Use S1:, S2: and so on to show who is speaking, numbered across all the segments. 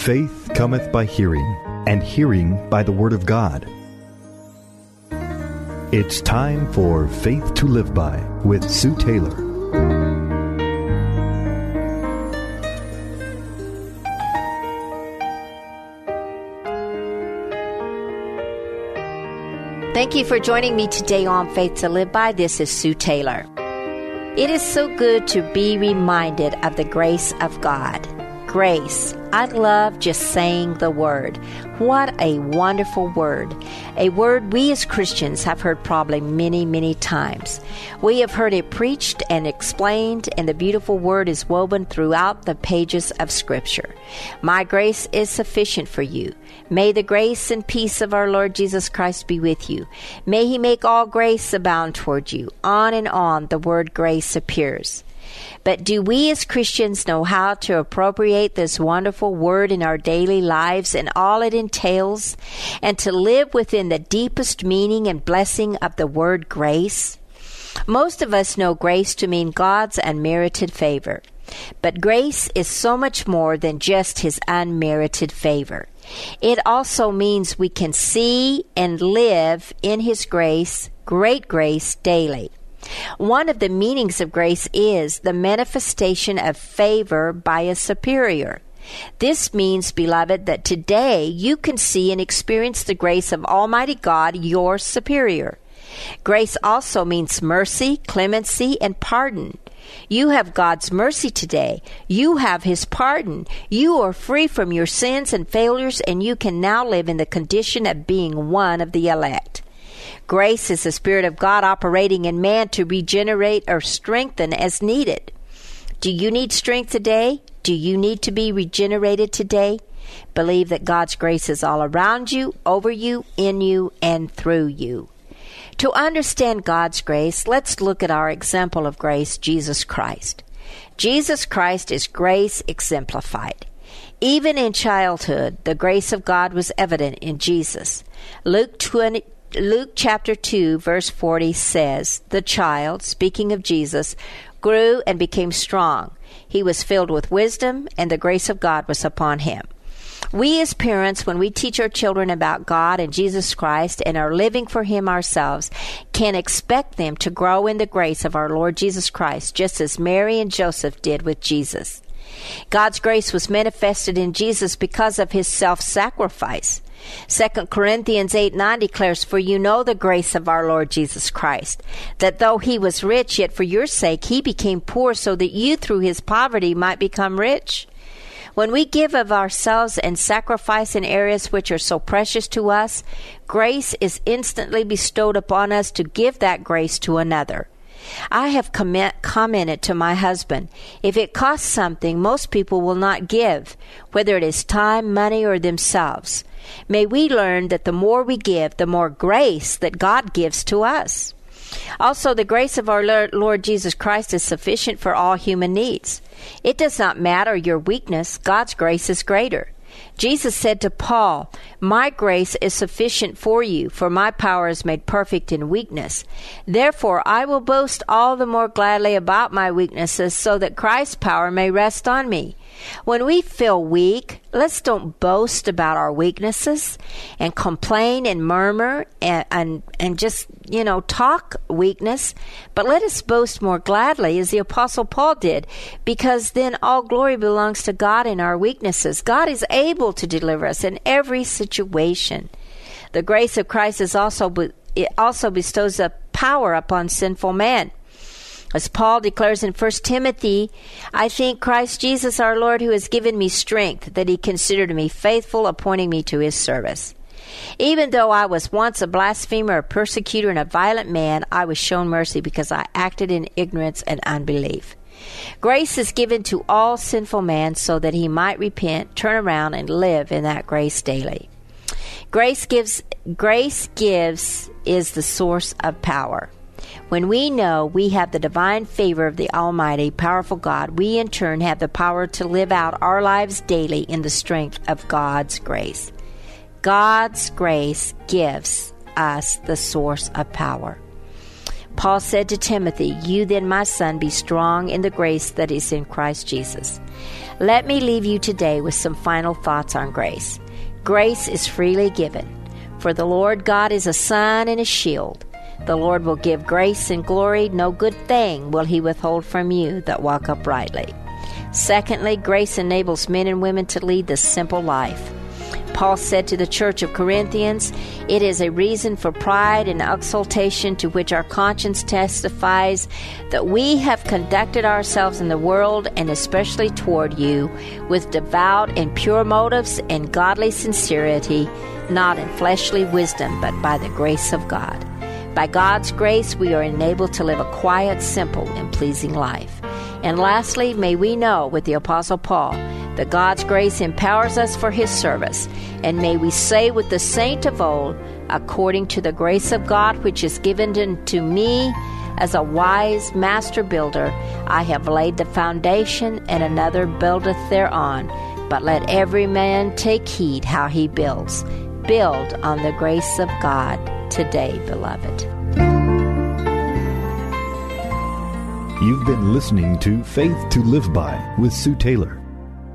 S1: Faith cometh by hearing, and hearing by the Word of God. It's time for Faith to Live By with Sue Taylor.
S2: Thank you for joining me today on Faith to Live By. This is Sue Taylor. It is so good to be reminded of the grace of God. Grace. I love just saying the word. What a wonderful word. A word we as Christians have heard probably many, many times. We have heard it preached and explained, and the beautiful word is woven throughout the pages of Scripture. My grace is sufficient for you. May the grace and peace of our Lord Jesus Christ be with you. May he make all grace abound toward you. On and on the word grace appears. But do we as Christians know how to appropriate this wonderful word in our daily lives and all it entails, and to live within the deepest meaning and blessing of the word grace? Most of us know grace to mean God's unmerited favor. But grace is so much more than just His unmerited favor. It also means we can see and live in His grace, great grace, daily. One of the meanings of grace is the manifestation of favor by a superior. This means, beloved, that today you can see and experience the grace of Almighty God, your superior. Grace also means mercy, clemency, and pardon. You have God's mercy today. You have His pardon. You are free from your sins and failures, and you can now live in the condition of being one of the elect. Grace is the Spirit of God operating in man to regenerate or strengthen as needed. Do you need strength today? Do you need to be regenerated today? Believe that God's grace is all around you, over you, in you, and through you. To understand God's grace, let's look at our example of grace, Jesus Christ. Jesus Christ is grace exemplified. Even in childhood, the grace of God was evident in Jesus. Luke 20, Luke chapter 2, verse 40 says, The child, speaking of Jesus, grew and became strong. He was filled with wisdom, and the grace of God was upon him. We as parents, when we teach our children about God and Jesus Christ and are living for Him ourselves, can expect them to grow in the grace of our Lord Jesus Christ, just as Mary and Joseph did with Jesus. God's grace was manifested in Jesus because of His self sacrifice. 2 Corinthians 8 9 declares, For you know the grace of our Lord Jesus Christ, that though he was rich, yet for your sake he became poor, so that you through his poverty might become rich. When we give of ourselves and sacrifice in areas which are so precious to us, grace is instantly bestowed upon us to give that grace to another. I have comment, commented to my husband, if it costs something, most people will not give, whether it is time, money, or themselves. May we learn that the more we give, the more grace that God gives to us. Also, the grace of our Lord Jesus Christ is sufficient for all human needs. It does not matter your weakness, God's grace is greater. Jesus said to Paul, My grace is sufficient for you, for my power is made perfect in weakness. Therefore, I will boast all the more gladly about my weaknesses, so that Christ's power may rest on me. When we feel weak, let's don't boast about our weaknesses and complain and murmur and, and, and just, you know, talk weakness, but let us boast more gladly as the apostle Paul did, because then all glory belongs to God in our weaknesses. God is able to deliver us in every situation. The grace of Christ is also, it also bestows a power upon sinful man. As Paul declares in 1 Timothy, I thank Christ Jesus our Lord who has given me strength, that he considered me faithful, appointing me to his service. Even though I was once a blasphemer, a persecutor, and a violent man, I was shown mercy because I acted in ignorance and unbelief. Grace is given to all sinful man so that he might repent, turn around, and live in that grace daily. Grace gives grace gives is the source of power. When we know we have the divine favor of the Almighty, powerful God, we in turn have the power to live out our lives daily in the strength of God's grace. God's grace gives us the source of power. Paul said to Timothy, You then, my son, be strong in the grace that is in Christ Jesus. Let me leave you today with some final thoughts on grace. Grace is freely given, for the Lord God is a sun and a shield. The Lord will give grace and glory. No good thing will he withhold from you that walk uprightly. Secondly, grace enables men and women to lead the simple life. Paul said to the church of Corinthians, It is a reason for pride and exultation to which our conscience testifies that we have conducted ourselves in the world and especially toward you with devout and pure motives and godly sincerity, not in fleshly wisdom, but by the grace of God. By God's grace, we are enabled to live a quiet, simple, and pleasing life. And lastly, may we know with the Apostle Paul that God's grace empowers us for his service. And may we say with the saint of old, according to the grace of God which is given to me as a wise master builder, I have laid the foundation, and another buildeth thereon. But let every man take heed how he builds. Build on the grace of God today, beloved.
S1: You've been listening to Faith to Live By with Sue Taylor.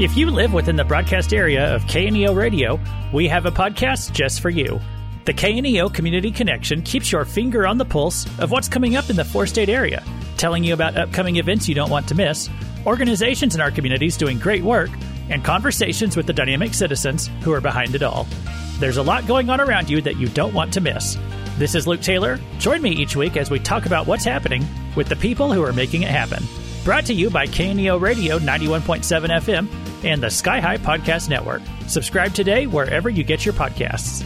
S3: If you live within the broadcast area of KNEO Radio, we have a podcast just for you. The KNEO Community Connection keeps your finger on the pulse of what's coming up in the four state area, telling you about upcoming events you don't want to miss, organizations in our communities doing great work, and conversations with the dynamic citizens who are behind it all. There's a lot going on around you that you don't want to miss. This is Luke Taylor. Join me each week as we talk about what's happening with the people who are making it happen. Brought to you by KNEO Radio 91.7 FM and the Sky High Podcast Network. Subscribe today wherever you get your podcasts.